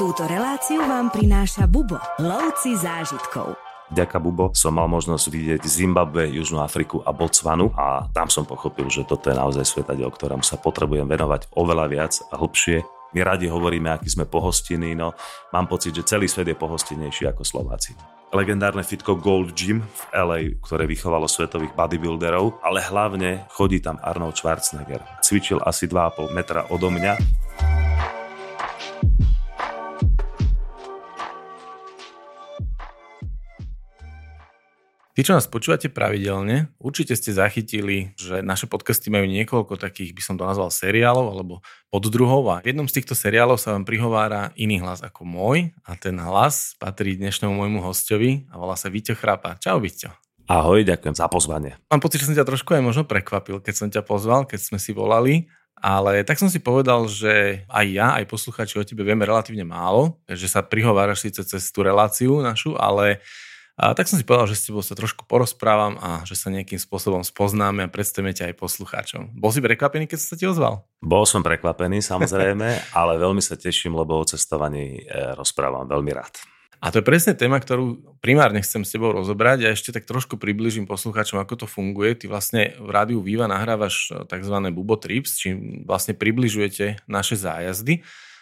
Túto reláciu vám prináša Bubo, lovci zážitkov. Ďaka Bubo som mal možnosť vidieť Zimbabwe, Južnú Afriku a Botswanu a tam som pochopil, že toto je naozaj svetadiel, ktorému sa potrebujem venovať oveľa viac a hlbšie. My radi hovoríme, aký sme pohostinní, no mám pocit, že celý svet je pohostinnejší ako Slováci legendárne fitko Gold Gym v LA, ktoré vychovalo svetových bodybuilderov, ale hlavne chodí tam Arnold Schwarzenegger. Cvičil asi 2,5 metra odo mňa Tí, čo nás počúvate pravidelne, určite ste zachytili, že naše podcasty majú niekoľko takých, by som to nazval, seriálov alebo poddruhov a v jednom z týchto seriálov sa vám prihovára iný hlas ako môj a ten hlas patrí dnešnému môjmu hostovi a volá sa Víťo Chrápa. Čau Víťo. Ahoj, ďakujem za pozvanie. Mám pocit, že som ťa trošku aj možno prekvapil, keď som ťa pozval, keď sme si volali, ale tak som si povedal, že aj ja, aj posluchači o tebe vieme relatívne málo, že sa prihováraš síce cez tú reláciu našu, ale a tak som si povedal, že s tebou sa trošku porozprávam a že sa nejakým spôsobom spoznáme a predstavíme ťa aj poslucháčom. Bol si prekvapený, keď som sa ti ozval? Bol som prekvapený, samozrejme, ale veľmi sa teším, lebo o cestovaní e, rozprávam veľmi rád. A to je presne téma, ktorú primárne chcem s tebou rozobrať a ešte tak trošku približím poslucháčom, ako to funguje. Ty vlastne v rádiu Viva nahrávaš tzv. Bubo Trips, čím vlastne približujete naše zájazdy.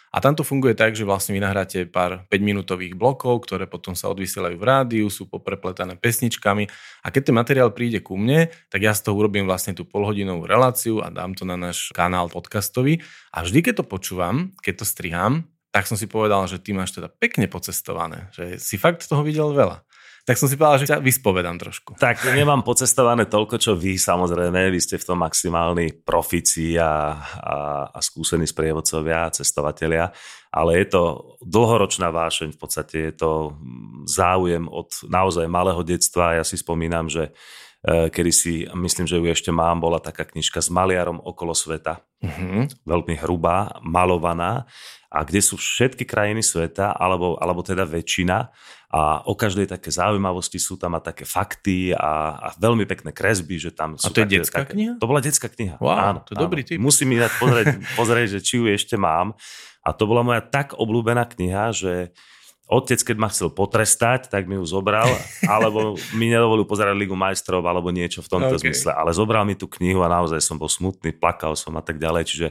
A tam to funguje tak, že vlastne vy nahráte pár 5-minútových blokov, ktoré potom sa odvysielajú v rádiu, sú poprepletané pesničkami. A keď ten materiál príde ku mne, tak ja z toho urobím vlastne tú polhodinovú reláciu a dám to na náš kanál podcastový. A vždy, keď to počúvam, keď to strihám, tak som si povedal, že ty máš teda pekne pocestované, že si fakt toho videl veľa tak som si povedal, že ťa vyspovedám trošku. Tak nemám pocestované toľko, čo vy samozrejme, vy ste v tom maximálni profici a, a, a skúsení sprievodcovia, cestovatelia, ale je to dlhoročná vášeň, v podstate je to záujem od naozaj malého detstva. Ja si spomínam, že e, kedy si, myslím, že ju ešte mám, bola taká knižka s maliarom okolo sveta. Mm-hmm. Veľmi hrubá, malovaná a kde sú všetky krajiny sveta, alebo, alebo teda väčšina a o každej také zaujímavosti sú tam a také fakty a, a veľmi pekné kresby, že tam sú A to také, je detská také, kniha? To bola detská kniha. Wow, áno, to je dobrý typ. Musím ináč pozrieť, pozrieť, že či ju ešte mám. A to bola moja tak obľúbená kniha, že otec, keď ma chcel potrestať, tak mi ju zobral, alebo mi nedovolil pozerať Ligu majstrov, alebo niečo v tomto okay. zmysle. Ale zobral mi tú knihu a naozaj som bol smutný, plakal som a tak ďalej. Čiže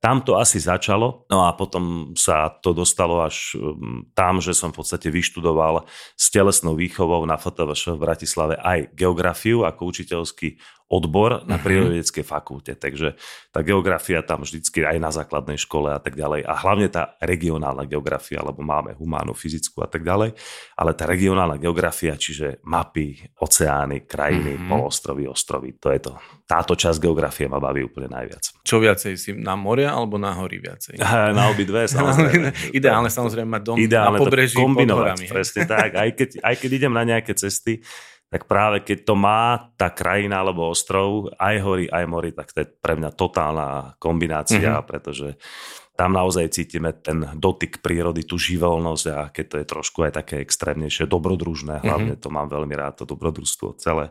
tam to asi začalo, no a potom sa to dostalo až um, tam, že som v podstate vyštudoval s telesnou výchovou na FTVŠ v Bratislave aj geografiu ako učiteľský odbor na mhm. prírodovedeckej fakulte. Takže tá geografia tam vždycky aj na základnej škole a tak ďalej. A hlavne tá regionálna geografia, lebo máme humánu, fyzickú a tak ďalej. Ale tá regionálna geografia, čiže mapy, oceány, krajiny, mm-hmm. polostrovy, ostrovy, to je to. Táto časť geografie ma baví úplne najviac. Čo viacej si na moria alebo na hory viacej? Na obidve, samozrejme. Ideálne samozrejme mať dom Ideálne na pobreží kombinovať, pod presne tak. Aj keď, aj keď idem na nejaké cesty, tak práve keď to má tá krajina alebo ostrov, aj hory, aj mori, tak to je pre mňa totálna kombinácia, mm-hmm. pretože tam naozaj cítime ten dotyk prírody, tú živelnosť a keď to je trošku aj také extrémnejšie, dobrodružné, hlavne mm-hmm. to mám veľmi rád, to dobrodružstvo celé,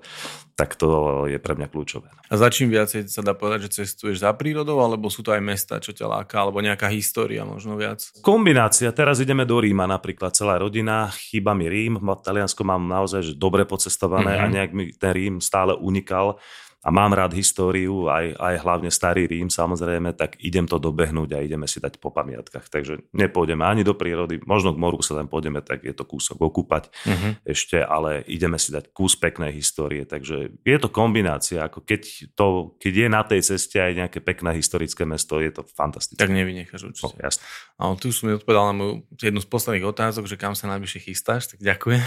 tak to je pre mňa kľúčové. A za čím viacej sa dá povedať, že cestuješ za prírodou, alebo sú to aj mesta, čo ťa láka, alebo nejaká história možno viac? Kombinácia. Teraz ideme do Ríma napríklad, celá rodina, chýba mi Rím, v Taliansko mám naozaj že dobre pocestované mm-hmm. a nejak mi ten Rím stále unikal a mám rád históriu, aj, aj hlavne starý Rím samozrejme, tak idem to dobehnúť a ideme si dať po pamiatkách. Takže nepôjdeme ani do prírody, možno k moru sa tam pôjdeme, tak je to kúsok okúpať uh-huh. ešte, ale ideme si dať kus peknej histórie. Takže je to kombinácia, ako keď, to, keď je na tej ceste aj nejaké pekné historické mesto, je to fantastické. Tak nevynecháš určite. No, jasne. A tu som mi odpovedal na moju jednu z posledných otázok, že kam sa najbližšie chystáš, tak ďakujem.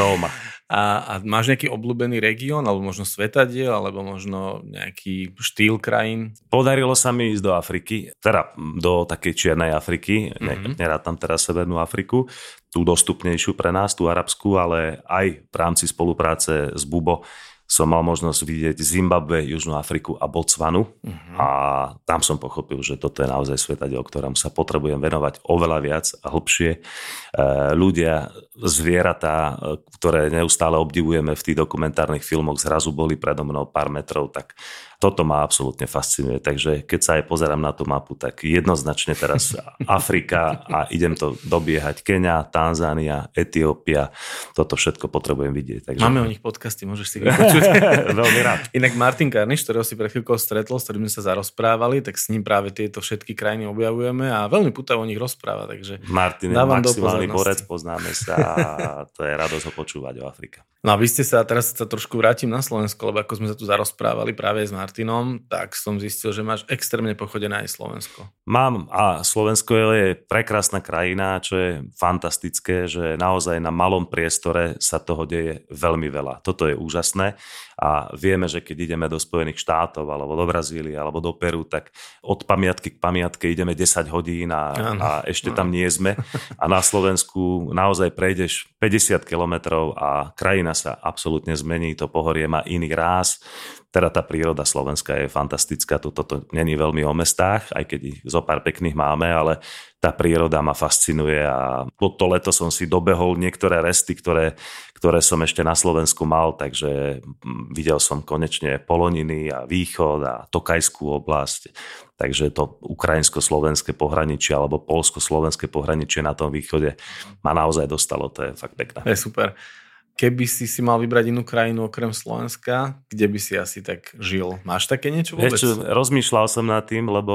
Róma. A, a máš nejaký obľúbený región, alebo možno svetadiel, alebo možno nejaký štýl krajín? Podarilo sa mi ísť do Afriky, teda do takej čiernej Afriky, mm-hmm. nerad tam teraz Severnú Afriku, tú dostupnejšiu pre nás, tú arabskú, ale aj v rámci spolupráce s Bubo som mal možnosť vidieť Zimbabwe, Južnú Afriku a Botswanu uh-huh. a tam som pochopil, že toto je naozaj svetadiel, ktorom sa potrebujem venovať oveľa viac a hlbšie. E, ľudia, zvieratá, ktoré neustále obdivujeme v tých dokumentárnych filmoch, zrazu boli predo mnou pár metrov, tak toto ma absolútne fascinuje. Takže keď sa aj pozerám na tú mapu, tak jednoznačne teraz Afrika a idem to dobiehať Kenia, Tanzánia, Etiópia. Toto všetko potrebujem vidieť. Takže... Máme o nich podcasty, môžeš si vypočuť. Veľmi rád. Inak Martin Karniš, ktorého si pred chvíľkou stretol, s ktorým sme sa zarozprávali, tak s ním práve tieto všetky krajiny objavujeme a veľmi putavo o nich rozpráva. Takže Martin je maximálny borec, poznáme sa a to je radosť ho počúvať o Afrike. No a vy ste sa, teraz sa trošku vrátim na Slovensko, lebo ako sme sa tu zarozprávali práve s Martinom, tak som zistil, že máš extrémne pochodené aj Slovensko. Mám a Slovensko je prekrásna krajina, čo je fantastické, že naozaj na malom priestore sa toho deje veľmi veľa. Toto je úžasné a vieme, že keď ideme do Spojených štátov alebo do Brazílie alebo do Peru, tak od pamiatky k pamiatke ideme 10 hodín a, a ešte tam nie sme. A na Slovensku naozaj prejdeš 50 kilometrov a krajina sa absolútne zmení, to pohorie má iný ráz. Teda tá príroda Slovenska je fantastická, toto není veľmi o mestách, aj keď ich zo pár pekných máme, ale tá príroda ma fascinuje a toto leto som si dobehol niektoré resty, ktoré, ktoré som ešte na Slovensku mal, takže videl som konečne Poloniny a Východ a Tokajskú oblasť, takže to ukrajinsko-slovenské pohraničie alebo polsko-slovenské pohraničie na tom východe ma naozaj dostalo, to je fakt pekné. Je super keby si si mal vybrať inú krajinu okrem Slovenska, kde by si asi tak žil? Máš také niečo vôbec? Vieš, rozmýšľal som nad tým, lebo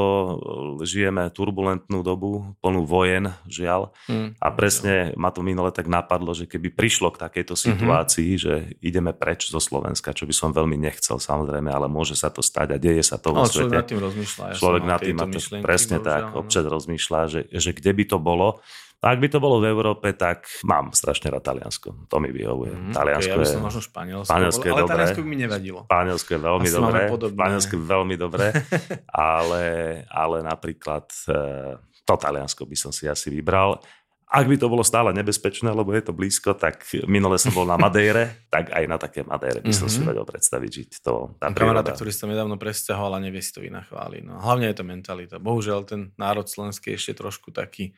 žijeme turbulentnú dobu, plnú vojen, žiaľ. Hmm. A presne ma to minule tak napadlo, že keby prišlo k takejto mhm. situácii, mm-hmm. že ideme preč zo Slovenska, čo by som veľmi nechcel samozrejme, ale môže sa to stať a deje sa to vo svete. Človek nad tým rozmýšľa. Ja človek nad tým, presne tak, občas rozmýšľa, že, že kde by to bolo. A ak by to bolo v Európe, tak mám strašne rád Taliansko. To mi vyhovuje. Mm, Taliansko okay, ja by som možno Španielsko, Španielsko je ale dobré. Taliansko by mi nevadilo. Španielsko je veľmi Asi dobré. Španielsko je veľmi dobré, ale, ale napríklad e, to Taliansko by som si asi vybral. Ak by to bolo stále nebezpečné, lebo je to blízko, tak minule som bol na Madejre, tak aj na také Madejre by som mm-hmm. si mhm. vedel predstaviť žiť. To, tá Kamaráta, ktorý sa nedávno presťahoval a nevie si to vynachváli. No, hlavne je to mentalita. Bohužiaľ ten národ slovenský je ešte trošku taký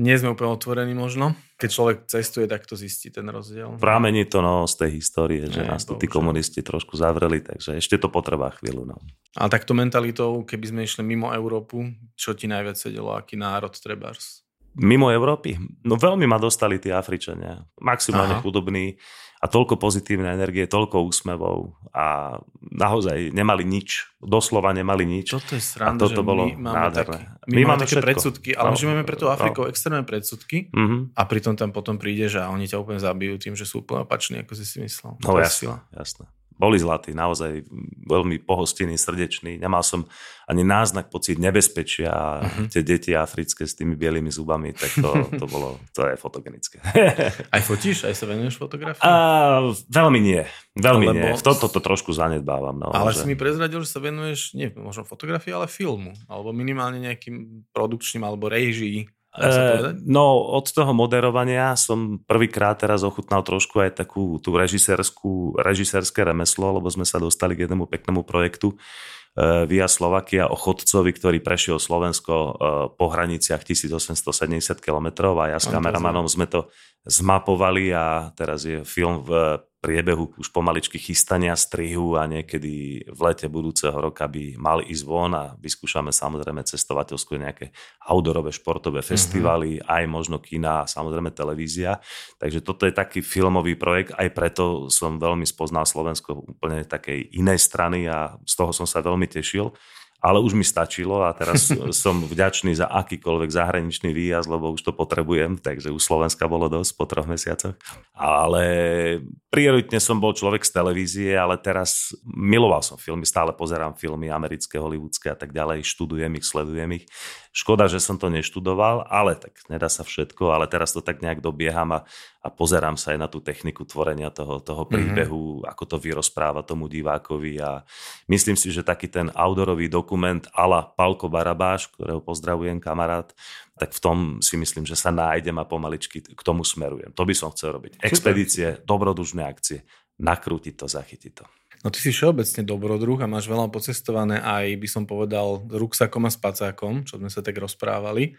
nie sme úplne otvorení možno. Keď človek cestuje, tak to zistí ten rozdiel. Prámení to no, z tej histórie, že Nie, nás tu tí komunisti trošku zavreli, takže ešte to potrvá chvíľu. No. Ale takto mentalitou, keby sme išli mimo Európu, čo ti najviac sedelo, aký národ trebárs? Mimo Európy? No veľmi ma dostali tí Afričania. Maximálne Aha. chudobní a toľko pozitívnej energie, toľko úsmevov a naozaj nemali nič, doslova nemali nič. Toto je sranda, a toto bolo my máme nádherné. Taký, my, my máme také všetko. predsudky, ale no, my máme pre tú Afrikou no. extrémne predsudky mm-hmm. a pritom tam potom prídeš a oni ťa úplne zabijú tým, že sú úplne opační, ako si si myslel. No jasné, jasné boli zlatí, naozaj veľmi pohostinní, srdečný. Nemal som ani náznak pocit nebezpečia a uh-huh. tie deti africké s tými bielými zubami, tak to, to bolo, to je fotogenické. Aj fotíš? Aj sa venuješ fotografii? A, veľmi nie. Veľmi Lebo... nie. V toto to trošku zanedbávam. No, ale že... si mi prezradil, že sa venuješ, nie možno fotografii, ale filmu. Alebo minimálne nejakým produkčným alebo režii. E, no, od toho moderovania som prvýkrát teraz ochutnal trošku aj takú tú režisérskú, režisérske remeslo, lebo sme sa dostali k jednému peknému projektu e, Via Slovakia o chodcovi, ktorý prešiel Slovensko e, po hraniciach 1870 km a ja s kameramanom sme to zmapovali a teraz je film v priebehu už pomaličky chystania strihu a niekedy v lete budúceho roka by mal ísť von a vyskúšame samozrejme cestovateľskú nejaké outdoorové športové mhm. festivaly, mm-hmm. aj možno kina a samozrejme televízia. Takže toto je taký filmový projekt, aj preto som veľmi spoznal Slovensko úplne takej inej strany a z toho som sa veľmi tešil ale už mi stačilo a teraz som vďačný za akýkoľvek zahraničný výjazd, lebo už to potrebujem, takže už Slovenska bolo dosť po troch mesiacoch. Ale prioritne som bol človek z televízie, ale teraz miloval som filmy, stále pozerám filmy americké, hollywoodske a tak ďalej, študujem ich, sledujem ich. Škoda, že som to neštudoval, ale tak nedá sa všetko, ale teraz to tak nejak dobieham a, a pozerám sa aj na tú techniku tvorenia toho, toho mhm. príbehu, mm-hmm. ako to vyrozpráva tomu divákovi a myslím si, že taký ten outdoorový dokument ala Palko Barabáš, ktorého pozdravujem kamarát, tak v tom si myslím, že sa nájdem a pomaličky k tomu smerujem. To by som chcel robiť. Expedície, dobrodužné akcie, nakrútiť to, zachytiť to. No ty si všeobecne dobrodruh a máš veľa pocestované aj, by som povedal, ruksakom a spacákom, čo sme sa tak rozprávali.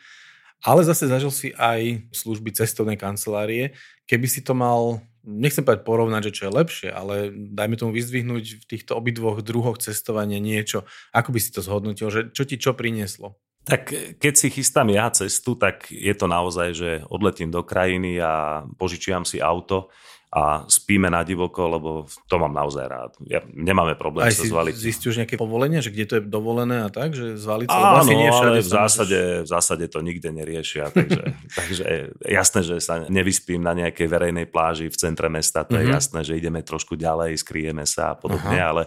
Ale zase zažil si aj služby cestovnej kancelárie. Keby si to mal nechcem povedať porovnať, že čo je lepšie, ale dajme tomu vyzdvihnúť v týchto obidvoch druhoch cestovania niečo. Ako by si to zhodnotil, že čo ti čo prinieslo? Tak keď si chystám ja cestu, tak je to naozaj, že odletím do krajiny a požičiam si auto a spíme na divoko, lebo to mám naozaj rád. Ja, nemáme problém Aj sa zvaliť. zistí už nejaké povolenie, že kde to je dovolené a tak, že zvaliť sa? Áno, nie všade ale v sa zásade, v zásade to nikde neriešia, takže, takže jasné, že sa nevyspím na nejakej verejnej pláži v centre mesta, to je Mhm. jasné, že ideme trošku ďalej, skryjeme sa a podobne, ale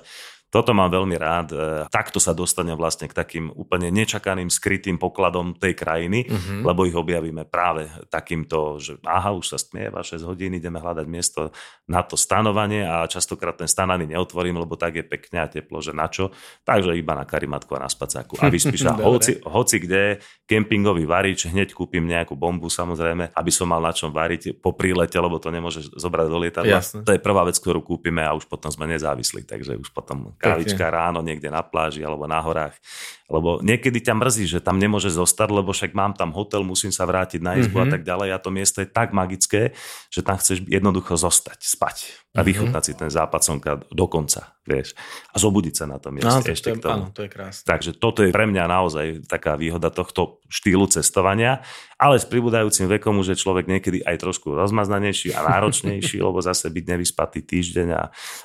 toto mám veľmi rád. E, Takto sa dostanem vlastne k takým úplne nečakaným, skrytým pokladom tej krajiny, Mhm. lebo ich objavíme práve takýmto, že aha, už sa stmieva 6 hodín, ideme hľadať miesto na to stanovanie a častokrát ten stan ani neotvorím, lebo tak je pekne a teplo, že na čo. Takže iba na karimatku a na spacáku. A vyspíš hoci, hoci kde, kempingový varič, hneď kúpim nejakú bombu samozrejme, aby som mal na čom variť po prílete, lebo to nemôžeš zobrať do lietadla. To je prvá vec, ktorú kúpime a už potom sme nezávislí, takže už potom kávička ráno niekde na pláži alebo na horách. Lebo niekedy ťa mrzí, že tam nemôže zostať, lebo však mám tam hotel, musím sa vrátiť na izbu Mhm. a tak ďalej a to miesto je tak magické, že tam chceš jednoducho zostať, spať a Mhm. vychutnať si ten západ slnka do konca, vieš. A zobudiť sa na tom No, mieste to, ešte to, k je, tomu. áno, to je krásne. Takže toto je pre mňa naozaj taká výhoda tohto štýlu cestovania, ale s pribúdajúcim vekom už je človek niekedy aj trošku rozmaznanejší a náročnejší, lebo zase byť nevyspatý týždeň a,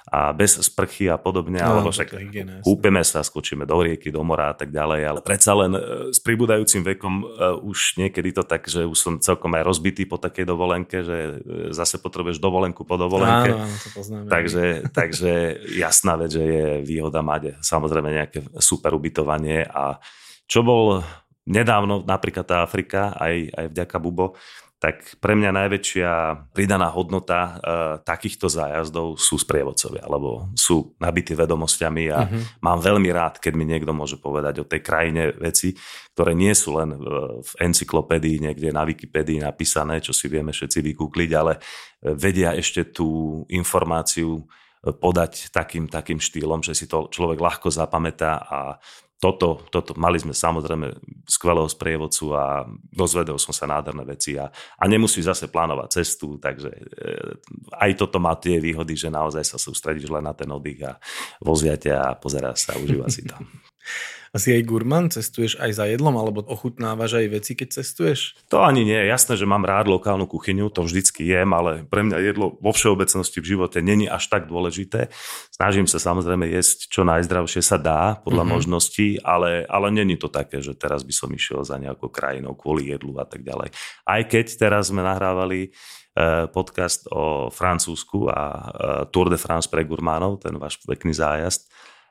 a bez sprchy a podobne, No, alebo však hygiena, kúpeme sa, skočíme do rieky, do mora a tak ďalej, ale predsa len e, s pribúdajúcim vekom e, už niekedy to tak, že už som celkom aj rozbitý po takej dovolenke, že e, zase potrebuješ dovolenku po dovolenke. Áno, áno, to poznáme. Takže, takže jasná vec, že je výhoda mať samozrejme nejaké super ubytovanie a čo bol nedávno, napríklad tá Afrika, aj, aj vďaka Bubo, tak pre mňa najväčšia pridaná hodnota e, takýchto zájazdov sú sprievodcovia, lebo sú nabití vedomosťami a Mhm. mám veľmi rád, keď mi niekto môže povedať o tej krajine veci, ktoré nie sú len v, v encyklopédii, niekde na Wikipédii napísané, čo si vieme všetci vygoogliť, ale e, vedia ešte tú informáciu e, podať takým, takým štýlom, že si to človek ľahko zapamätá a toto, toto, mali sme samozrejme skvelého sprievodcu a dozvedel som sa nádherné veci a, a nemusíš zase plánovať cestu, takže e, aj toto má tie výhody, že naozaj sa sústredíš len na ten oddych a vozia a pozeráš sa užíva si to. Asi aj gurman, cestuješ aj za jedlom, alebo ochutnávaš aj veci, keď cestuješ? To ani nie. Jasné, že mám rád lokálnu kuchyňu, to vždycky jem, ale pre mňa jedlo vo všeobecnosti v živote není až tak dôležité. Snažím sa samozrejme jesť čo najzdravšie sa dá, podľa Mhm. mm-hmm. možností, ale, ale není to také, že teraz by som išiel za nejakou krajinou kvôli jedlu a tak ďalej. Aj keď teraz sme nahrávali eh, podcast o Francúzsku a eh, Tour de France pre gurmánov, ten váš pekný zájazd.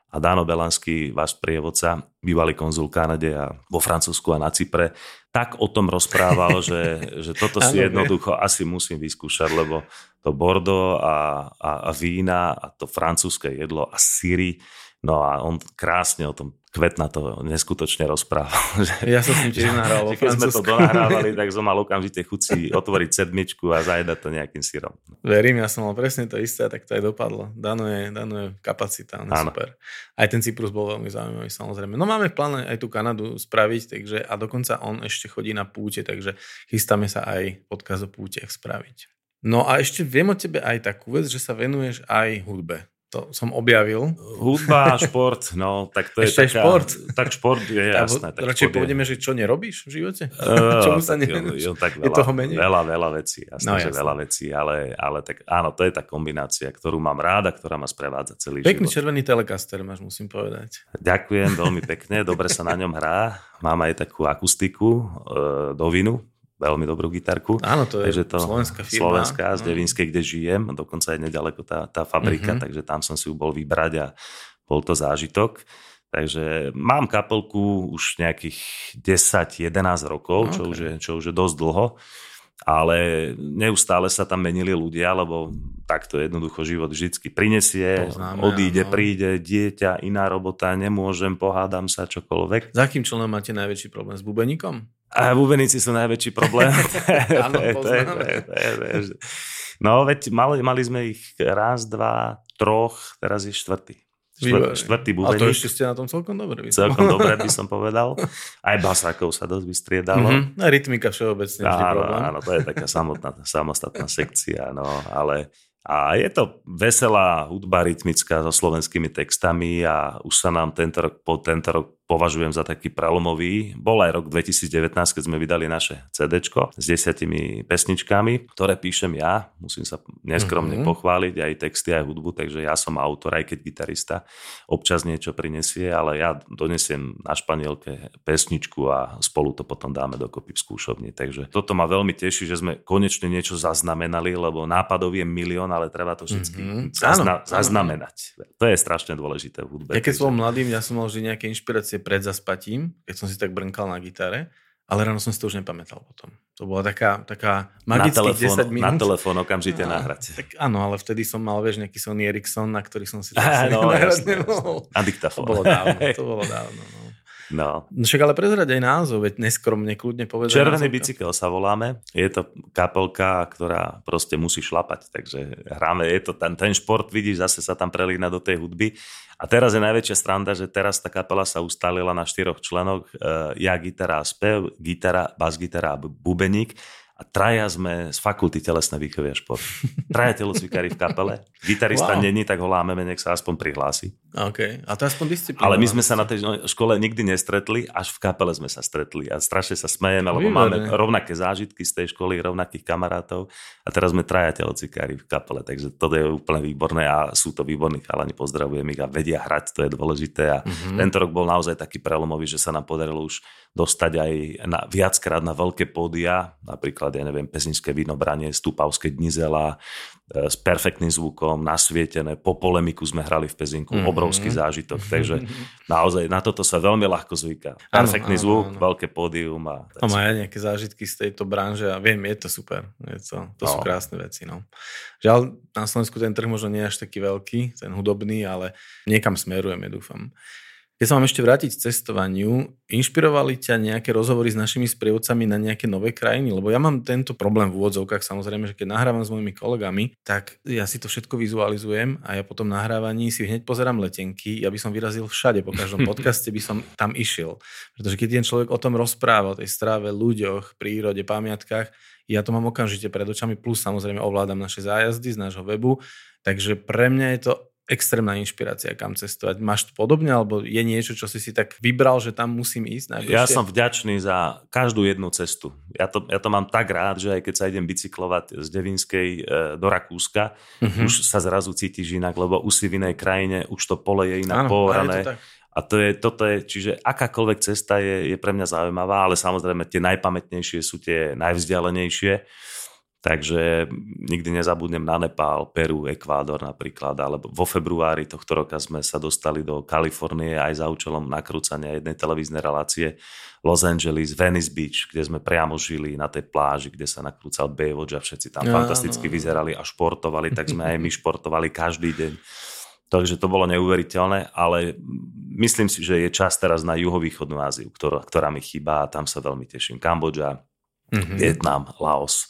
A Dano Belanský, váš prievodca, bývalý konzul Kanade a vo Francúzsku a na Cypre, tak o tom rozprával, že, že toto si jednoducho asi musím vyskúšať, lebo to Bordeaux a, a, a vína a to francúzske jedlo a syry, no a on krásne o tom kvetna to neskutočne rozprával. Ja som s ním tiež nahral vo keď sme to donahrávali, tak som mal okamžite chuť si otvoriť sedmičku a zajedať to nejakým syrom. Verím, ja som mal presne to isté, tak to aj dopadlo. Dano je, Dano je kapacita, on je Áno. super. Aj ten Cyprus bol veľmi zaujímavý, samozrejme. No máme v pláne aj tú Kanadu spraviť, takže a dokonca on ešte chodí na púte, takže chystáme sa aj podkaz o pútiach spraviť. No a ešte viem o tebe aj takú vec, že sa venuješ aj hudbe. To som objavil. Hudba, šport, no tak to je Ešte aj taká, šport. Tak šport je jasné. Tak Radšej je- povedeme, že čo nerobíš v živote? Uh, Čomu sa nevenuješ? jo, jo, tak Je veľa, toho menej? Veľa, veľa vecí. Jasné, No, že jasné. veľa vecí, ale, ale tak áno, to je tá kombinácia, ktorú mám rád a ktorá ma sprevádza celý Pekný život. červený telecaster máš, musím povedať. Ďakujem veľmi pekne, dobre sa na ňom hrá. Mám aj takú akustiku e, do vinu, veľmi dobrú gitarku. Áno, to je Takže to slovenská firma. Slovenská z No. Devinskej, kde žijem, dokonca aj nedaleko tá, tá fabrika, Mhm. takže tam som si ju bol vybrať a bol to zážitok. Takže mám kapelku už nejakých 10-11 rokov, čo, Ok. už je, čo už je dosť dlho, ale neustále sa tam menili ľudia, lebo takto jednoducho život vždycky prinesie, To známe, odíde, áno. príde, dieťa, iná robota, nemôžem, pohádam sa, čokoľvek. Za akým členom máte najväčší problém? S bubeníkom? A bubenici sú najväčší problém. Áno, poznáme. No, veď mali, mali sme ich raz, dva, troch, teraz je štvrtý. Štvrt, štvrtý A to bubeník. ešte ste na tom celkom dobre. by Celkom povedal. dobre by som povedal. Aj basákov sa dosť vystriedalo. Mhm. A rytmika všeobecne vždy Áno, problém. áno, to je taká samotná, samostatná sekcia, no, ale A je to veselá hudba rytmická so slovenskými textami a už sa nám tento rok, po tento rok považujem za taký prelomový. Bol aj rok 2019, keď sme vydali naše CD s desiatimi pesničkami, ktoré píšem ja. Musím sa neskromne mm-hmm. pochváliť, aj texty, aj hudbu, takže ja som autor, aj keď gitarista. Občas niečo prinesie, ale ja donesiem na španielke pesničku a spolu to potom dáme dokopy v skúšovni. Takže toto ma veľmi teší, že sme konečne niečo zaznamenali, lebo nápadov je milión, ale treba to všetky mm-hmm. zazna- áno, zaznamenať. Áno. To je strašne dôležité v hudbe. Ja keď som mladým, ja som mal vždy nejaké inšpirácie pred zaspatím, keď som si tak brnkal na gitare, ale ráno som si to už nepamätal potom. To bola taká, taká magických telefón, 10 minút. Na telefón okamžite no, nahrať. Tak áno, ale vtedy som mal, vieš, nejaký Sony Ericsson, na ktorý som si to no, nahrať nemohol. A diktafón. To bolo dávno, to bolo dávno. No. No. no však ale prezrať aj názov, veď neskromne, kľudne povedať. Červený názov. bicykel sa voláme. Je to kapelka, ktorá proste musí šlapať, takže hráme, je to ten, ten šport, vidíš, zase sa tam prelína do tej hudby. A teraz je najväčšia stranda, že teraz tá kapela sa ustalila na štyroch členoch. Uh, ja, gitara a spev, gitara, bas-gitara a bubeník a traja sme z fakulty telesné výchovy a šport. Traja telocvikári v kapele. Gitarista wow. není, tak ho lámeme, nech sa aspoň prihlási. OK, a to je aspoň disciplína. Ale my sme sa na tej škole nikdy nestretli, až v kapele sme sa stretli a strašne sa smejeme, lebo máme rovnaké zážitky z tej školy, rovnakých kamarátov a teraz sme traja telocvikári v kapele, takže to je úplne výborné a sú to výborní chalani, pozdravujem ich a vedia hrať, to je dôležité a mm-hmm. tento rok bol naozaj taký prelomový, že sa nám podarilo už dostať aj na, viackrát na veľké pódia, napríklad, ja neviem, Pezinské vinobranie, Stupavské dnizela, e, s perfektným zvukom, nasvietené, po polemiku sme hrali v Pezinku, mm-hmm. obrovský zážitok, takže naozaj na toto sa veľmi ľahko zvyká. Perfektný ano, zvuk, ano. veľké pódium. A Mám aj nejaké zážitky z tejto branže a viem, je to super, je to, to no. sú krásne veci. No. Žiaľ, na Slovensku ten trh možno nie je až taký veľký, ten hudobný, ale niekam smerujeme, dúfam. Keď sa mám ešte vrátiť k cestovaniu, inšpirovali ťa nejaké rozhovory s našimi sprievodcami na nejaké nové krajiny? Lebo ja mám tento problém v úvodzovkách, samozrejme, že keď nahrávam s mojimi kolegami, tak ja si to všetko vizualizujem a ja potom nahrávaní si hneď pozerám letenky, ja by som vyrazil všade, po každom podcaste by som tam išiel. Pretože keď ten človek o tom rozpráva, o tej stráve, ľuďoch, prírode, pamiatkách, ja to mám okamžite pred očami, plus samozrejme ovládam naše zájazdy z nášho webu, takže pre mňa je to extrémna inšpirácia, kam cestovať. Máš to podobne, alebo je niečo, čo si si tak vybral, že tam musím ísť? Najbližšie? Ja som vďačný za každú jednu cestu. Ja to, ja to mám tak rád, že aj keď sa idem bicyklovať z Devinskej e, do Rakúska, uh-huh. už sa zrazu cítiš inak, lebo už si v inej krajine, už to pole je inak pohorané. A to je, toto je, čiže akákoľvek cesta je, je pre mňa zaujímavá, ale samozrejme tie najpamätnejšie sú tie najvzdialenejšie. Takže nikdy nezabudnem na Nepál, Peru, Ekvádor napríklad, alebo vo februári tohto roka sme sa dostali do Kalifornie aj za účelom nakrúcania jednej televíznej relácie Los Angeles, Venice Beach, kde sme priamo žili na tej pláži, kde sa nakrúcal Baywatch a všetci tam no, fantasticky no. vyzerali a športovali, tak sme aj my športovali každý deň. Takže to bolo neuveriteľné, ale myslím si, že je čas teraz na juhovýchodnú Áziu, ktorá, ktorá mi chýba a tam sa veľmi teším. Kambodža, mm-hmm. Vietnam, Laos.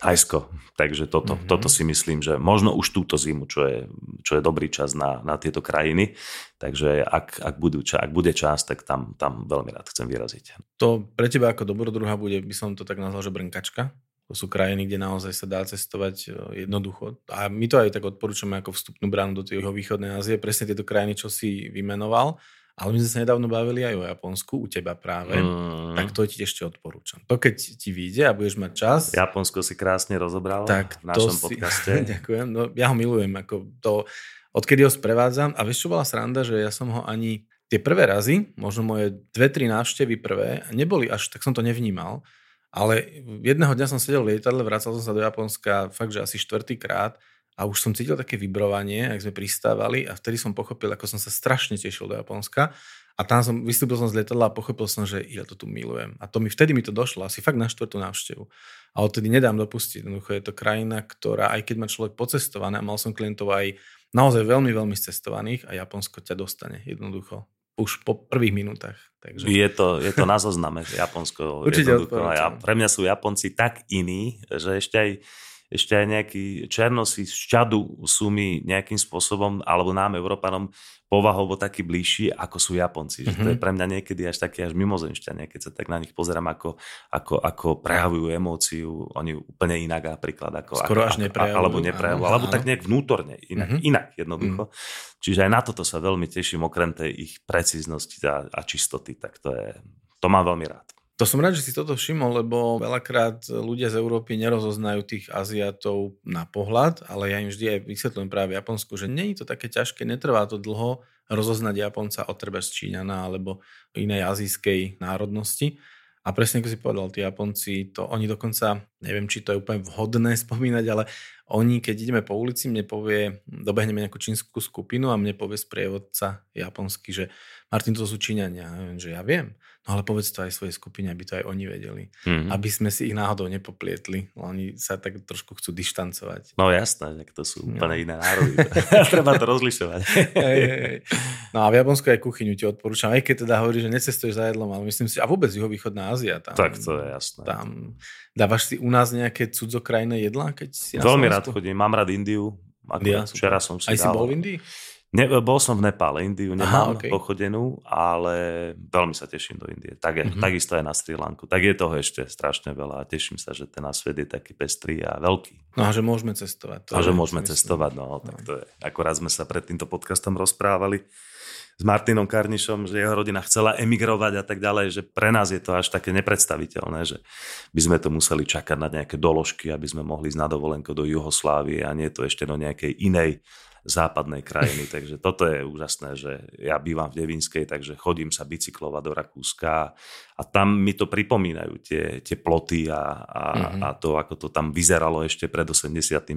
Thajsko. Takže toto, mm-hmm. toto si myslím, že možno už túto zimu, čo je, čo je dobrý čas na, na tieto krajiny. Takže ak, ak, budú, ak bude čas, tak tam, tam veľmi rád chcem vyraziť. To pre teba ako dobrodruha bude, by som to tak nazval, že brnkačka? To sú krajiny, kde naozaj sa dá cestovať e, jednoducho. A my to aj tak odporúčame ako vstupnú bránu do tej východnej Ázie. Presne tieto krajiny, čo si vymenoval. Ale my sme sa nedávno bavili aj o Japonsku, u teba práve, mm. tak to ti ešte odporúčam. To keď ti vyjde a budeš mať čas... Japonsko si krásne rozobral tak v našom si, podcaste. ďakujem, no, ja ho milujem, ako to, odkedy ho sprevádzam. A vieš, čo bola sranda, že ja som ho ani... Tie prvé razy, možno moje dve, tri návštevy prvé, neboli až, tak som to nevnímal, ale jedného dňa som sedel v lietadle, vracal som sa do Japonska fakt, že asi štvrtýkrát a už som cítil také vibrovanie, ak sme pristávali a vtedy som pochopil, ako som sa strašne tešil do Japonska a tam som, vystúpil som z letadla a pochopil som, že ja to tu milujem. A to mi vtedy mi to došlo, asi fakt na štvrtú návštevu. A odtedy nedám dopustiť. Jednoducho je to krajina, ktorá, aj keď má človek pocestované, a mal som klientov aj naozaj veľmi, veľmi cestovaných a Japonsko ťa dostane jednoducho už po prvých minútach. Takže... Je, to, je to na zozname Japonsko. Určite A ja, pre mňa sú Japonci tak iní, že ešte aj ešte aj nejakí černosi z Čadu sú mi nejakým spôsobom, alebo nám, Európanom, povahovo taký bližší, ako sú Japonci. Mm-hmm. Že to je mhm. pre mňa niekedy až taký až mimozemšťania, keď sa tak na nich pozerám, ako, ako, ako prejavujú emóciu, oni úplne inak napríklad. Ako, Skoro ako, až neprejavujú. Alebo neprejavujú, alebo tak nejak vnútorne, inak, mm-hmm. inak jednoducho. Mm-hmm. Čiže aj na toto sa veľmi teším, okrem tej ich precíznosti a, a čistoty, tak to je, to mám veľmi rád. To som rád, že si toto všimol, lebo veľakrát ľudia z Európy nerozoznajú tých Aziatov na pohľad, ale ja im vždy aj vysvetľujem práve Japonsku, že je to také ťažké, netrvá to dlho rozoznať Japonca od treba z Číňana alebo inej azijskej národnosti. A presne ako si povedal, tí Japonci, to oni dokonca, neviem, či to je úplne vhodné spomínať, ale oni, keď ideme po ulici, mne povie, dobehneme nejakú čínsku skupinu a mne povie sprievodca japonsky, že Martin, to sú Číňania. Ja viem, že ja viem. No ale povedz to aj svojej skupine, aby to aj oni vedeli. Mm-hmm. Aby sme si ich náhodou nepoplietli. Oni sa tak trošku chcú dištancovať. No jasné, že to sú no. úplne no. iné národy. Treba to rozlišovať. hej, hej. No a v Japonsku aj kuchyňu ti odporúčam. Aj keď teda hovorí, že necestuješ za jedlom, ale myslím si, a vôbec juhovýchodná Ázia. Tam, tak to je jasné. Tam, dávaš si u nás nejaké cudzokrajné jedlá? Keď si Veľmi rád chodím. Mám rád Indiu. Ako včera som si Aj dal. si bol v Indii? Ne, bol som v Nepále, Indiu nemám Aha, okay. pochodenú, ale veľmi sa teším do Indie. Tak je, mm-hmm. Takisto aj na Sri Lanku. Tak je toho ešte strašne veľa a teším sa, že ten svet je taký pestrý a veľký. No a že môžeme cestovať. To a že môžeme myslím. cestovať, no, no. tak to je. Akorát sme sa pred týmto podcastom rozprávali s Martinom Karnišom, že jeho rodina chcela emigrovať a tak ďalej, že pre nás je to až také nepredstaviteľné, že by sme to museli čakať na nejaké doložky, aby sme mohli ísť na dovolenku do Juhoslávie a nie to ešte do nejakej inej západnej krajiny. Takže toto je úžasné, že ja bývam v Devinskej, takže chodím sa bicyklovať do Rakúska a tam mi to pripomínajú tie, tie ploty a, a, mm-hmm. a to, ako to tam vyzeralo ešte pred 89.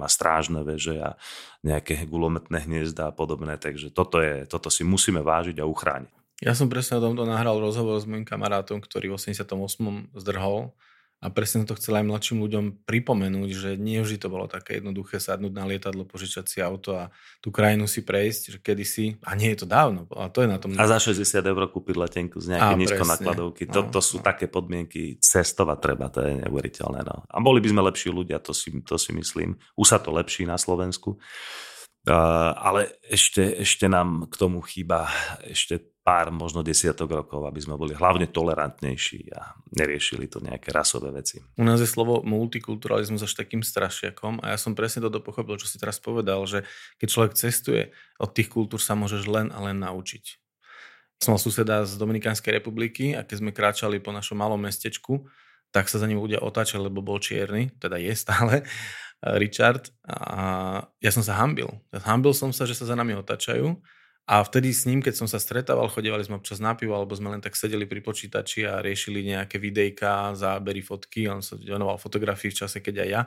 a strážne veže a nejaké gulometné hniezda a podobné. Takže toto, je, toto si musíme vážiť a uchrániť. Ja som presne o tomto nahral rozhovor s mojim kamarátom, ktorý v 88. zdrhol a presne to chcel aj mladším ľuďom pripomenúť, že nie vždy to bolo také jednoduché sadnúť na lietadlo, požičať si auto a tú krajinu si prejsť, že kedysi, a nie je to dávno, a to je na tom... A za 60 eur kúpiť letenku z nejakej nízkonakladovky, no, toto sú no. také podmienky, cestovať treba, to je neuveriteľné. No. A boli by sme lepší ľudia, to si, to si myslím. Už sa to lepší na Slovensku. Uh, ale ešte, ešte nám k tomu chýba ešte pár, možno desiatok rokov, aby sme boli hlavne tolerantnejší a neriešili to nejaké rasové veci. U nás je slovo multikulturalizmus až takým strašiakom a ja som presne toto pochopil, čo si teraz povedal, že keď človek cestuje, od tých kultúr sa môžeš len a len naučiť. Som mal suseda z Dominikánskej republiky a keď sme kráčali po našom malom mestečku, tak sa za ním ľudia otáčali, lebo bol čierny, teda je stále, Richard. A ja som sa hambil. Hambil som sa, že sa za nami otáčajú a vtedy s ním, keď som sa stretával, chodevali sme občas na pivo, alebo sme len tak sedeli pri počítači a riešili nejaké videjka, zábery, fotky. On sa venoval fotografii v čase, keď aj ja.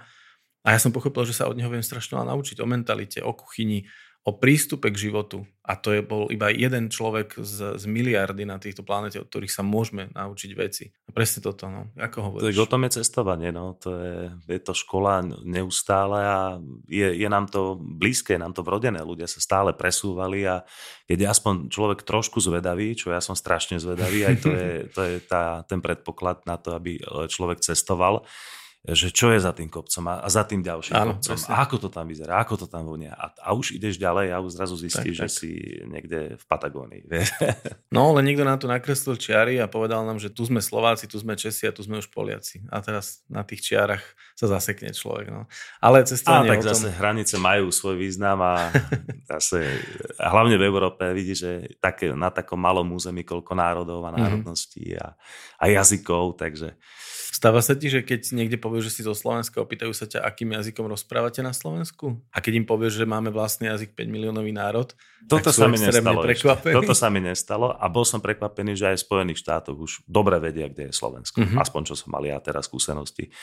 A ja som pochopil, že sa od neho viem strašne naučiť o mentalite, o kuchyni, o prístupe k životu. A to je bol iba jeden človek z, z miliardy na týchto planete, od ktorých sa môžeme naučiť veci. A presne toto, no. Ako hovoríš? Tak o tom je cestovanie, no. To je, je to škola neustále a je, je nám to blízke, nám to vrodené. Ľudia sa stále presúvali a keď je aspoň človek trošku zvedavý, čo ja som strašne zvedavý, aj to je, to je tá, ten predpoklad na to, aby človek cestoval, že čo je za tým kopcom a, a za tým ďalším Áno, kopcom presne. a ako to tam vyzerá, ako to tam vonia a, a už ideš ďalej a už zrazu zistíš, tak, že tak. si niekde v Patagónii. no, ale niekto nám tu nakreslil čiary a povedal nám, že tu sme Slováci, tu sme Česi a tu sme už Poliaci. A teraz na tých čiarach sa zasekne človek. No. Ale cestovanie... A tak tom... zase hranice majú svoj význam a zase a hlavne v Európe vidíš, že také, na takom malom území koľko národov a mhm. národností mm-hmm. a, a jazykov, takže Stáva sa ti, že keď niekde povieš, že si zo Slovenska, opýtajú sa ťa, akým jazykom rozprávate na Slovensku? A keď im povieš, že máme vlastný jazyk 5 miliónový národ, toto sa mi nestalo Toto sa mi nestalo a bol som prekvapený, že aj v Spojených štátoch už dobre vedia, kde je Slovensko. Mm-hmm. Aspoň čo som mal ja teraz skúsenosti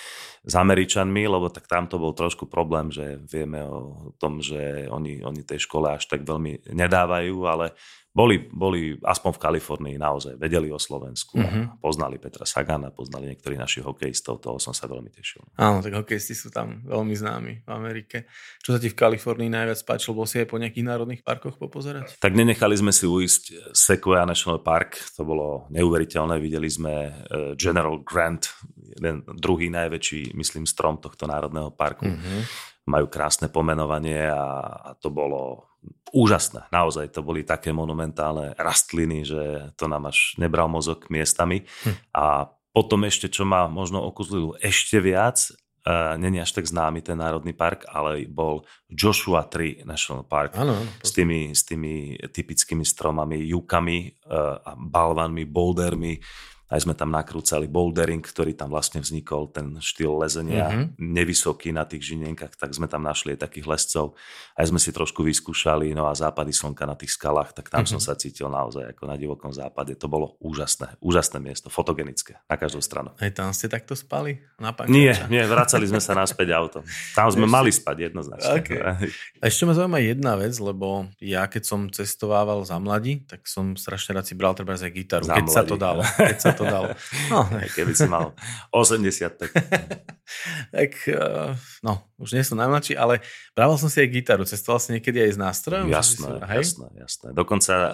s Američanmi, lebo tak tam to bol trošku problém, že vieme o tom, že oni, oni tej škole až tak veľmi nedávajú, ale boli, boli aspoň v Kalifornii naozaj, vedeli o Slovensku mm-hmm. mhm. poznali Petra Sagana, poznali niektorí našich hokejistov, toho som sa veľmi tešil. Áno, tak hokejisti sú tam veľmi známi v Amerike. Čo sa ti v Kalifornii najviac páčilo? Bol si aj po nejakých národných parkoch popozerať? Tak nenechali sme si uísť Sequoia National Park, to bolo neuveriteľné, videli sme eh, General Grant, jeden druhý najväčší, myslím, strom tohto národného parku. Mm-hmm majú krásne pomenovanie a, a to bolo úžasné. Naozaj to boli také monumentálne rastliny, že to nám až nebral mozog miestami. Hm. A potom ešte, čo ma možno okuzlilo ešte viac, uh, není až tak známy ten národný park, ale bol Joshua Tree National Park ano, s, tými, s tými typickými stromami, jukami, uh, balvanmi, bouldermi, aj sme tam nakrúcali bouldering, ktorý tam vlastne vznikol, ten štýl lezenia mm-hmm. nevysoký na tých žinienkach, tak sme tam našli aj takých lescov. Aj sme si trošku vyskúšali, no a západy slnka na tých skalách, tak tam mm-hmm. som sa cítil naozaj ako na divokom západe. To bolo úžasné, úžasné miesto, fotogenické na každú stranu. Aj tam ste takto spali? Na nie, nie, vracali sme sa naspäť autom. Tam sme Ešte... mali spať jednoznačne. Okay. Ešte ma zaujíma jedna vec, lebo ja keď som cestovával za mladí, tak som strašne rád si bral treba aj gitaru, za keď mladí. sa to dalo. Keď sa to dalo. No, keby si mal 80, tak... tak, eh, no, už nie som najmladší, ale brával som si aj gitaru. Cestoval si niekedy aj s nástrojom? Jasné, si, jasné, jasné. Dokonca uh,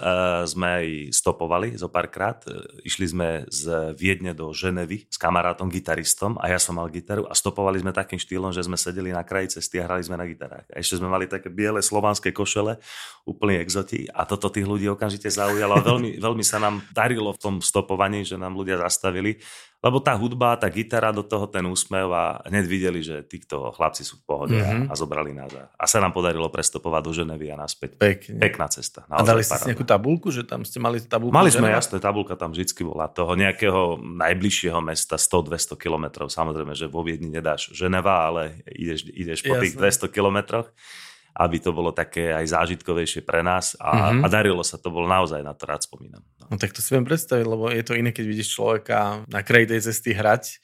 sme aj stopovali zo párkrát. Išli sme z Viedne do Ženevy s kamarátom, gitaristom a ja som mal gitaru a stopovali sme takým štýlom, že sme sedeli na kraji cesty a hrali sme na gitarách. A ešte sme mali také biele slovanské košele, úplne exoti a toto tých ľudí okamžite zaujalo. veľmi, veľmi sa nám darilo v tom stopovaní, že nám ľudia zastavili lebo tá hudba, tá gitara do toho, ten úsmev a hneď videli, že títo chlapci sú v pohode mm-hmm. a, a zobrali nás. A sa nám podarilo prestopovať do Ženevy a naspäť. Pekne. Pekná cesta. A dali ste nejakú tabulku, že tam ste mali tabulku? Mali sme, jasné, tabulka tam vždy bola. Toho nejakého najbližšieho mesta 100-200 kilometrov. Samozrejme, že vo Viedni nedáš Ženeva, ale ideš, ideš po jasné. tých 200 kilometroch aby to bolo také aj zážitkovejšie pre nás a, mm-hmm. a darilo sa, to bolo naozaj na to rád spomínam. No. no tak to si viem predstaviť, lebo je to iné, keď vidíš človeka na kraji tej cesty hrať,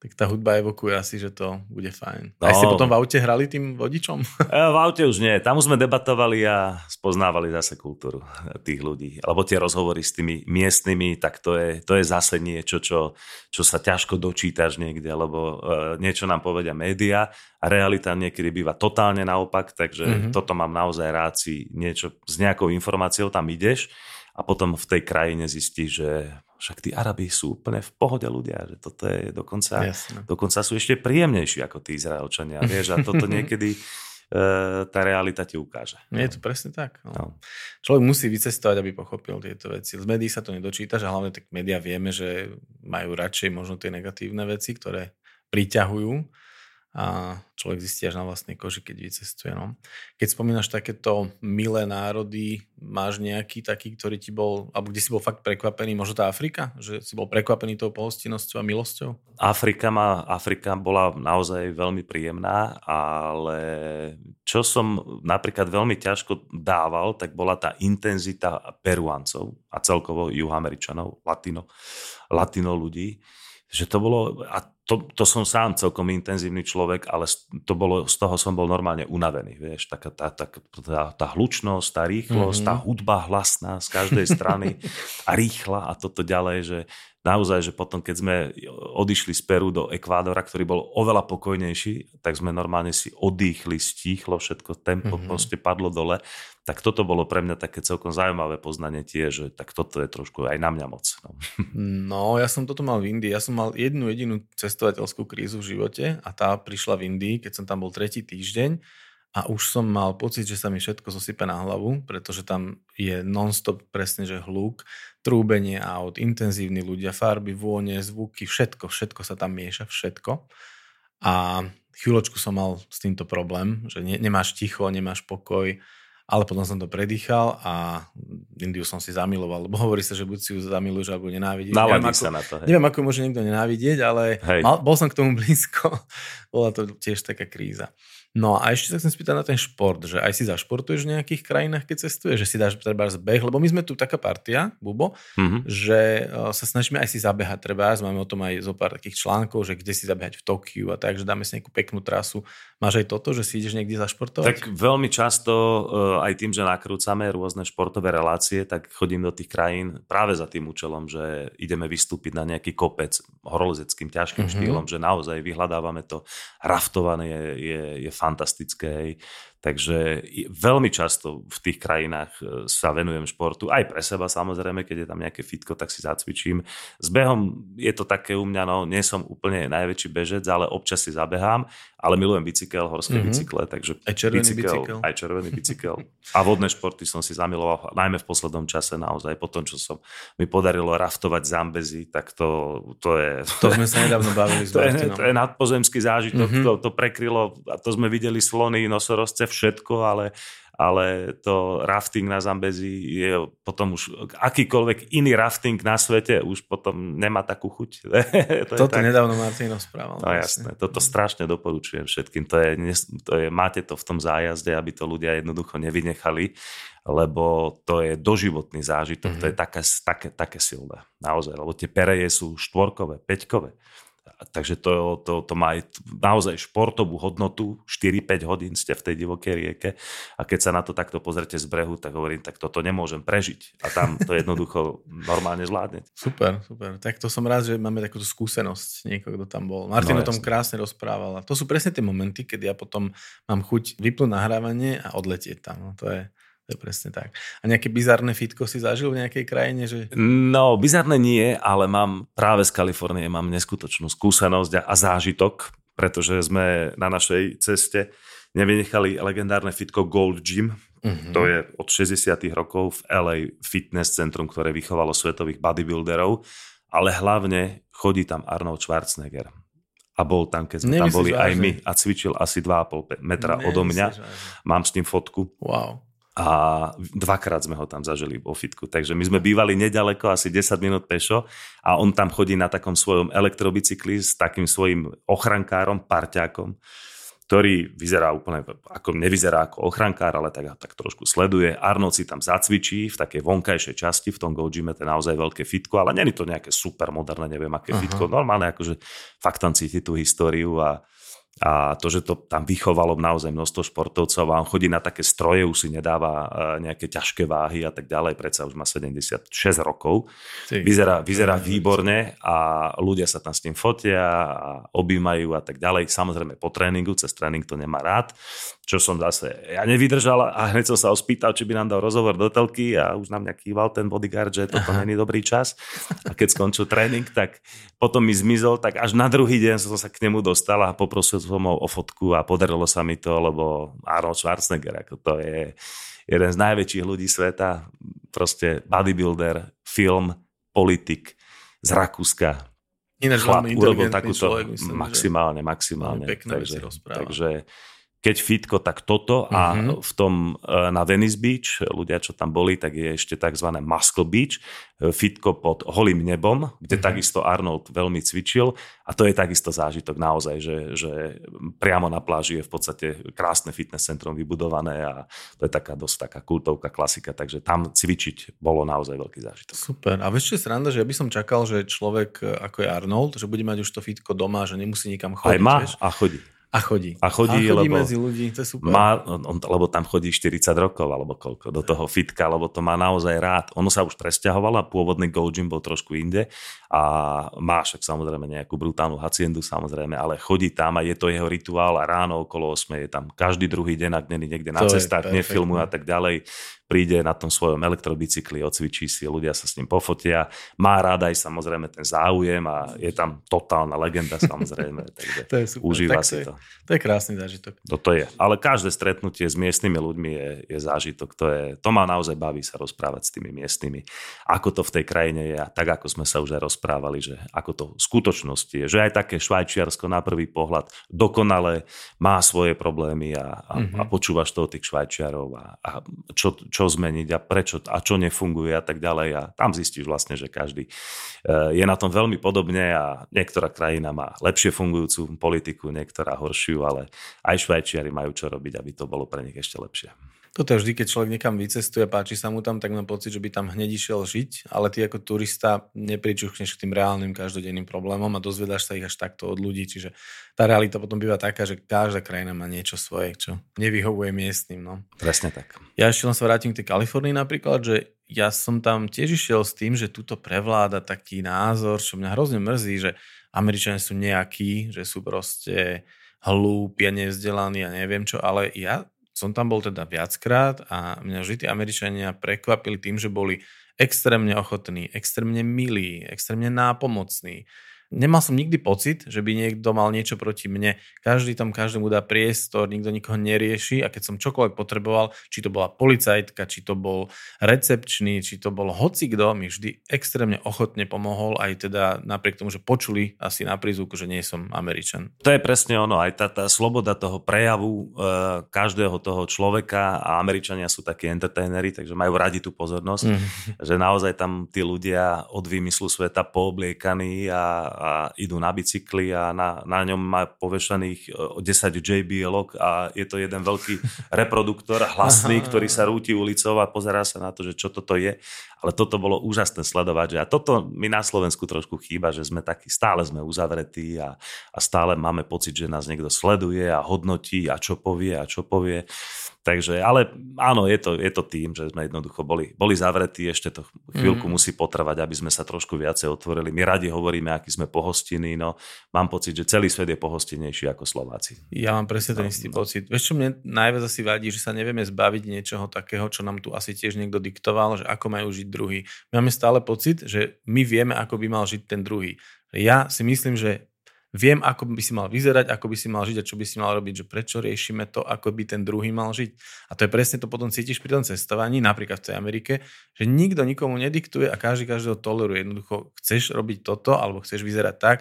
tak tá hudba evokuje asi, že to bude fajn. No, a ste potom v aute hrali tým vodičom? E, v aute už nie. Tam už sme debatovali a spoznávali zase kultúru tých ľudí. Alebo tie rozhovory s tými miestnymi, tak to je, to je zase niečo, čo, čo sa ťažko dočítaš niekde, lebo uh, niečo nám povedia média a realita niekedy býva totálne naopak, takže mm-hmm. toto mám naozaj rád si niečo s nejakou informáciou tam ideš a potom v tej krajine zistíš, že však tí Arabi sú úplne v pohode ľudia, že toto je dokonca, Jasne. dokonca sú ešte príjemnejší ako tí Izraelčania, vieš, a toto niekedy e, tá realita ti ukáže. Nie je to presne tak. No. No. Človek musí vycestovať, aby pochopil tieto veci. Z médií sa to nedočítaš a hlavne tak médiá vieme, že majú radšej možno tie negatívne veci, ktoré priťahujú a človek zistí až na vlastnej koži, keď vycestuje. No. Keď spomínaš takéto milé národy, máš nejaký taký, ktorý ti bol, alebo kde si bol fakt prekvapený, možno tá Afrika? Že si bol prekvapený tou pohostinnosťou a milosťou? Afrika, ma, Afrika bola naozaj veľmi príjemná, ale čo som napríklad veľmi ťažko dával, tak bola tá intenzita Peruancov a celkovo juhoameričanov, latino, latino ľudí že to bolo, a to, to som sám celkom intenzívny človek, ale to bolo, z toho som bol normálne unavený, vieš, taká tá, tá, tá, tá hlučnosť, tá rýchlosť, mm-hmm. tá hudba hlasná z každej strany a rýchla a toto ďalej, že naozaj, že potom, keď sme odišli z Peru do Ekvádora, ktorý bol oveľa pokojnejší, tak sme normálne si odýchli, stíchlo, všetko tempo mm-hmm. proste padlo dole. Tak toto bolo pre mňa také celkom zaujímavé poznanie tie, že tak toto je trošku aj na mňa moc. No. no, ja som toto mal v Indii. Ja som mal jednu jedinú cestovateľskú krízu v živote a tá prišla v Indii, keď som tam bol tretí týždeň a už som mal pocit, že sa mi všetko zosype na hlavu, pretože tam je non-stop presne, že hluk, trúbenie aut, intenzívni ľudia, farby, vône, zvuky, všetko, všetko sa tam mieša, všetko. A chvíľočku som mal s týmto problém, že ne, nemáš ticho, nemáš pokoj, ale potom som to predýchal a Indiu som si zamiloval, lebo hovorí sa, že buď si ju zamiluješ, alebo nenávidíš. Naladí sa na to. Hej. Neviem, ako môže niekto nenávidieť, ale mal, bol som k tomu blízko. Bola to tiež taká kríza. No a ešte sa chcem spýtať na ten šport, že aj si zašportuješ v nejakých krajinách, keď cestuješ, že si dáš treba zbeh, lebo my sme tu taká partia, Bubo, mm-hmm. že e, sa snažíme aj si zabehať, treba, máme o tom aj zo pár takých článkov, že kde si zabehať v Tokiu a tak, že dáme si nejakú peknú trasu. Máš aj toto, že si ideš niekde zašportovať? Tak veľmi často, e, aj tým, že nakrúcame rôzne športové relácie, tak chodím do tých krajín práve za tým účelom, že ideme vystúpiť na nejaký kopec horolezeckým ťažkým mm-hmm. štýlom, že naozaj vyhľadávame to. Raftovanie je, je, je fantastické. Takže veľmi často v tých krajinách e, sa venujem športu, aj pre seba samozrejme, keď je tam nejaké fitko, tak si zacvičím. S behom je to také u mňa, no nie som úplne najväčší bežec, ale občas si zabehám, ale milujem bicykel, horské mm-hmm. bicykle, takže aj červený bicykel, bicykel. Aj červený bicykel. A vodné športy som si zamiloval, najmä v poslednom čase naozaj, po tom, čo som mi podarilo raftovať Zambezi, tak to, to je... To sme sa nedávno bavili s to, je, to je nadpozemský zážitok, mm-hmm. to, to prekrylo, a to sme videli slony, nosorozce, všetko, ale, ale to rafting na Zambezi je potom už akýkoľvek iný rafting na svete už potom nemá takú chuť. to Toto tak... nedávno Martin rozprával. No jasné, toto strašne doporučujem všetkým. To je, to je, máte to v tom zájazde, aby to ľudia jednoducho nevynechali, lebo to je doživotný zážitok, mm-hmm. to je mhm. také, také, také silné. Naozaj, lebo tie pereje sú štvorkové, peťkové takže to, to, to má aj naozaj športovú hodnotu, 4-5 hodín ste v tej divokej rieke a keď sa na to takto pozrete z brehu, tak hovorím, tak toto nemôžem prežiť a tam to jednoducho normálne zvládne. Super, super. Tak to som rád, že máme takúto skúsenosť, niekoho, kto tam bol. Martin no, o tom krásne rozprával a to sú presne tie momenty, keď ja potom mám chuť vypnúť nahrávanie a odletieť tam. No, to je, to je presne tak. A nejaké bizarné fitko si zažil v nejakej krajine? Že... No, bizarné nie, ale mám práve z Kalifornie mám neskutočnú skúsenosť a, zážitok, pretože sme na našej ceste nevynechali legendárne fitko Gold Gym. Uh-huh. To je od 60 rokov v LA fitness centrum, ktoré vychovalo svetových bodybuilderov, ale hlavne chodí tam Arnold Schwarzenegger a bol tam, keď sme Nemyslíš tam boli vážne? aj my a cvičil asi 2,5 metra Nemyslíš odo mňa. Vážne? Mám s tým fotku. Wow a dvakrát sme ho tam zažili vo fitku. Takže my sme bývali nedaleko, asi 10 minút pešo a on tam chodí na takom svojom elektrobicykli s takým svojim ochrankárom, parťákom, ktorý vyzerá úplne, ako nevyzerá ako ochrankár, ale tak, tak trošku sleduje. Arnold si tam zacvičí v takej vonkajšej časti, v tom Go Gyme, to je naozaj veľké fitko, ale není to nejaké super moderné, neviem aké Aha. fitko, normálne akože fakt tam cíti tú históriu a a to, že to tam vychovalo naozaj množstvo športovcov a on chodí na také stroje, už si nedáva e, nejaké ťažké váhy a tak ďalej, predsa už má 76 rokov. Vyzerá, vyzerá výborne a ľudia sa tam s ním fotia a objímajú a tak ďalej. Samozrejme po tréningu, cez tréning to nemá rád, čo som zase ja nevydržal a hneď som sa ho spýtal, či by nám dal rozhovor do telky a už nám nejaký kýval ten bodyguard, že toto není dobrý čas. A keď skončil tréning, tak potom mi zmizol, tak až na druhý deň som sa k nemu dostal a poprosil ho o fotku a podarilo sa mi to, lebo Arnold Schwarzenegger, ako to je jeden z najväčších ľudí sveta, proste bodybuilder, film, politik z Rakúska. Ináč Chlap urobil takúto človek, myslím, maximálne, maximálne. Takže, takže keď fitko, tak toto a mm-hmm. v tom e, na Venice Beach, ľudia, čo tam boli, tak je ešte tzv. Muscle Beach, e, fitko pod holým nebom, kde mm-hmm. takisto Arnold veľmi cvičil a to je takisto zážitok naozaj, že, že priamo na pláži je v podstate krásne fitness centrum vybudované a to je taká dosť taká kultovka, klasika, takže tam cvičiť bolo naozaj veľký zážitok. Super. A vieš, čo je sranda, že ja by som čakal, že človek e, ako je Arnold, že bude mať už to fitko doma, že nemusí nikam chodiť. Aj má vieš? a chodí. A chodí. A chodí, a chodí lebo, medzi ľudí, to je super. Má, on, lebo tam chodí 40 rokov, alebo koľko, do toho fitka, lebo to má naozaj rád. Ono sa už presťahovalo a pôvodný Go Gym bol trošku inde a má však samozrejme nejakú brutálnu haciendu, samozrejme, ale chodí tam a je to jeho rituál a ráno okolo 8 je tam každý druhý deň, ak není niekde na to cestách, nefilmuje a tak ďalej príde na tom svojom elektrobicykli, odcvičí si, ľudia sa s ním pofotia. Má rád aj samozrejme ten záujem a je tam totálna legenda samozrejme, takže to je super. užíva tak si to. Je, to. To je krásny zážitok. Toto je. Ale každé stretnutie s miestnymi ľuďmi je, je zážitok. To, je, to ma naozaj baví sa rozprávať s tými miestnymi. Ako to v tej krajine je a tak ako sme sa už aj rozprávali, že ako to v skutočnosti je. Že aj také Švajčiarsko na prvý pohľad dokonale má svoje problémy a, a, mm-hmm. a počúvaš to od tých Švajčiarov a, a čo, čo čo zmeniť a prečo a čo nefunguje a tak ďalej. A tam zistíš vlastne, že každý eh, je na tom veľmi podobne a niektorá krajina má lepšie fungujúcu politiku, niektorá horšiu, ale aj Švajčiari majú čo robiť, aby to bolo pre nich ešte lepšie. Toto vždy, keď človek niekam vycestuje, páči sa mu tam, tak mám pocit, že by tam hneď išiel žiť, ale ty ako turista nepričuchneš k tým reálnym každodenným problémom a dozvedáš sa ich až takto od ľudí, čiže tá realita potom býva taká, že každá krajina má niečo svoje, čo nevyhovuje miestnym. No. Presne tak. Ja ešte len sa vrátim k tej Kalifornii napríklad, že ja som tam tiež išiel s tým, že tuto prevláda taký názor, čo mňa hrozne mrzí, že Američania sú nejakí, že sú proste hlúpi a nevzdelaní a neviem čo, ale ja som tam bol teda viackrát a mňa vždy Američania prekvapili tým, že boli extrémne ochotní, extrémne milí, extrémne nápomocní Nemal som nikdy pocit, že by niekto mal niečo proti mne. Každý tam každému dá priestor, nikto nikoho nerieši a keď som čokoľvek potreboval, či to bola policajtka, či to bol recepčný, či to bol hocikdo, mi vždy extrémne ochotne pomohol, aj teda napriek tomu, že počuli asi na prízvuku, že nie som Američan. To je presne ono, aj tá, tá sloboda toho prejavu e, každého toho človeka a Američania sú takí entertainery, takže majú radi tú pozornosť, mm. že naozaj tam tí ľudia od výmyslu sveta poobliekaní a a idú na bicykli a na, na ňom má povešaných 10 e, JBL a je to jeden veľký reproduktor hlasný, ktorý sa rúti ulicou a pozerá sa na to, že čo toto je. Ale toto bolo úžasné sledovať. Že a toto mi na Slovensku trošku chýba, že sme takí, stále sme uzavretí a, a stále máme pocit, že nás niekto sleduje a hodnotí a čo povie a čo povie. Takže, ale áno, je to, je to tým, že sme jednoducho boli, boli zavretí, ešte to chvíľku mm. musí potrvať, aby sme sa trošku viacej otvorili. My radi hovoríme, aký sme pohostinní, no mám pocit, že celý svet je pohostinejší ako Slováci. Ja mám presne ten istý no. pocit. Vieš, čo mne najviac asi vadí, že sa nevieme zbaviť niečoho takého, čo nám tu asi tiež niekto diktoval, že ako majú žiť druhý. My máme stále pocit, že my vieme, ako by mal žiť ten druhý. Ja si myslím, že viem, ako by si mal vyzerať, ako by si mal žiť a čo by si mal robiť, že prečo riešime to, ako by ten druhý mal žiť. A to je presne to potom cítiš pri tom cestovaní, napríklad v tej Amerike, že nikto nikomu nediktuje a každý každého toleruje. Jednoducho chceš robiť toto alebo chceš vyzerať tak,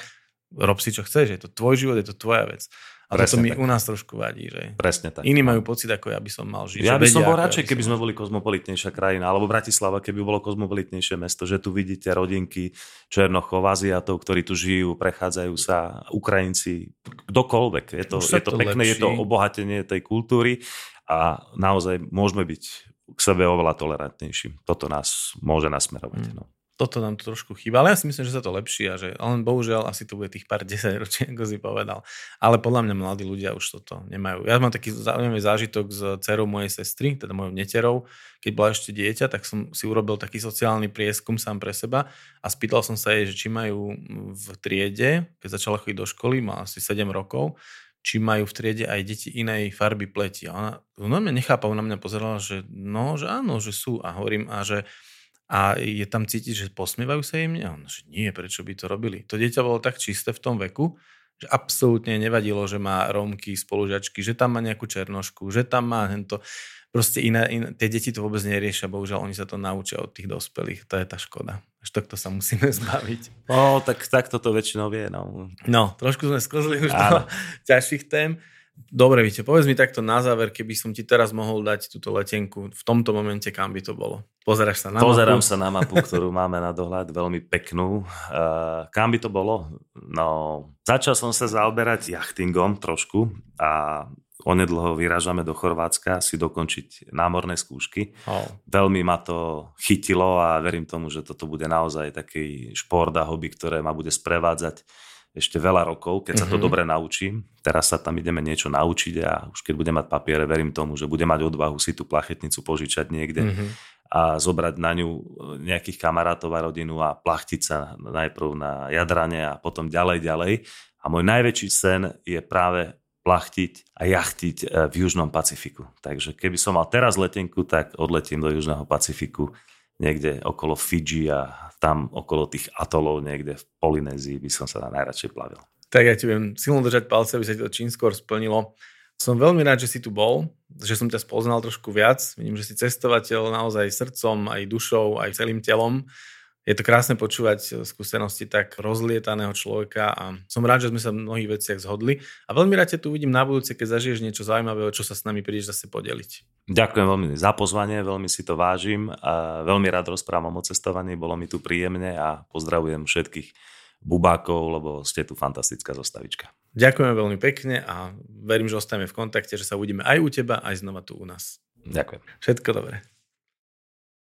rob si čo chceš, je to tvoj život, je to tvoja vec. A Presne to mi tak. u nás trošku vadí, že Presne tak. iní majú pocit, ako ja by som mal žiť. Ja by som bol radšej, keby sme boli kozmopolitnejšia krajina, alebo Bratislava, keby bolo kozmopolitnejšie mesto, že tu vidíte rodinky Černochov, Aziatov, ktorí tu žijú, prechádzajú sa, Ukrajinci, kdokoľvek. Je to, je to, to pekné, lepší. je to obohatenie tej kultúry a naozaj môžeme byť k sebe oveľa tolerantnejší. Toto nás môže nasmerovať. Hmm. No toto nám to trošku chýba, ale ja si myslím, že sa to lepší a že len bohužiaľ asi to bude tých pár 10 ročí, ako si povedal. Ale podľa mňa mladí ľudia už toto nemajú. Ja mám taký zaujímavý zážitok s dcerou mojej sestry, teda mojou neterou. Keď bola ešte dieťa, tak som si urobil taký sociálny prieskum sám pre seba a spýtal som sa jej, že či majú v triede, keď začala chodiť do školy, má asi 7 rokov, či majú v triede aj deti inej farby pleti. A ona normálne nechápa, ona mňa pozerala, že no, že áno, že sú. A hovorím, a že a je tam cítiť, že posmievajú sa im? A on, že nie, prečo by to robili? To dieťa bolo tak čisté v tom veku, že absolútne nevadilo, že má rómky, spolužačky, že tam má nejakú černošku, že tam má hento. Proste iné, iné, tie deti to vôbec neriešia, bohužiaľ oni sa to naučia od tých dospelých. To je tá škoda. Až takto sa musíme zbaviť. No, tak, tak toto väčšinou vie. No, no trošku sme sklzli už do ťažších tém. Dobre, Vite, povedz mi takto na záver, keby som ti teraz mohol dať túto letenku, v tomto momente kam by to bolo? Pozeráš sa na Pozerám mapu? sa na mapu, ktorú máme na dohľad, veľmi peknú. Uh, kam by to bolo? No, začal som sa zaoberať jachtingom trošku a onedlho vyrážame do Chorvátska si dokončiť námorné skúšky. Oh. Veľmi ma to chytilo a verím tomu, že toto bude naozaj taký šport a hobby, ktoré ma bude sprevádzať ešte veľa rokov, keď sa to mm-hmm. dobre naučím. Teraz sa tam ideme niečo naučiť a už keď budem mať papiere, verím tomu, že budem mať odvahu si tú plachetnicu požičať niekde mm-hmm. a zobrať na ňu nejakých kamarátov a rodinu a plachtiť sa najprv na jadrane a potom ďalej, ďalej. A môj najväčší sen je práve plachtiť a jachtiť e, v Južnom Pacifiku. Takže keby som mal teraz letenku, tak odletím do Južného Pacifiku niekde okolo Fidži a tam okolo tých atolov niekde v Polynézii by som sa najradšej plavil. Tak ja ti viem silno držať palce, aby sa ti to čím skôr splnilo. Som veľmi rád, že si tu bol, že som ťa spoznal trošku viac. Vidím, že si cestovateľ naozaj srdcom, aj dušou, aj celým telom je to krásne počúvať eh, skúsenosti tak rozlietaného človeka a som rád, že sme sa v mnohých veciach zhodli a veľmi rád ťa tu uvidím na budúce, keď zažiješ niečo zaujímavé, čo sa s nami prídeš zase podeliť. Ďakujem veľmi za pozvanie, veľmi si to vážim a veľmi rád rozprávam o cestovaní, bolo mi tu príjemne a pozdravujem všetkých bubákov, lebo ste tu fantastická zostavička. Ďakujeme veľmi pekne a verím, že ostaneme v kontakte, že sa uvidíme aj u teba, aj znova tu u nás. Ďakujem. Všetko dobré.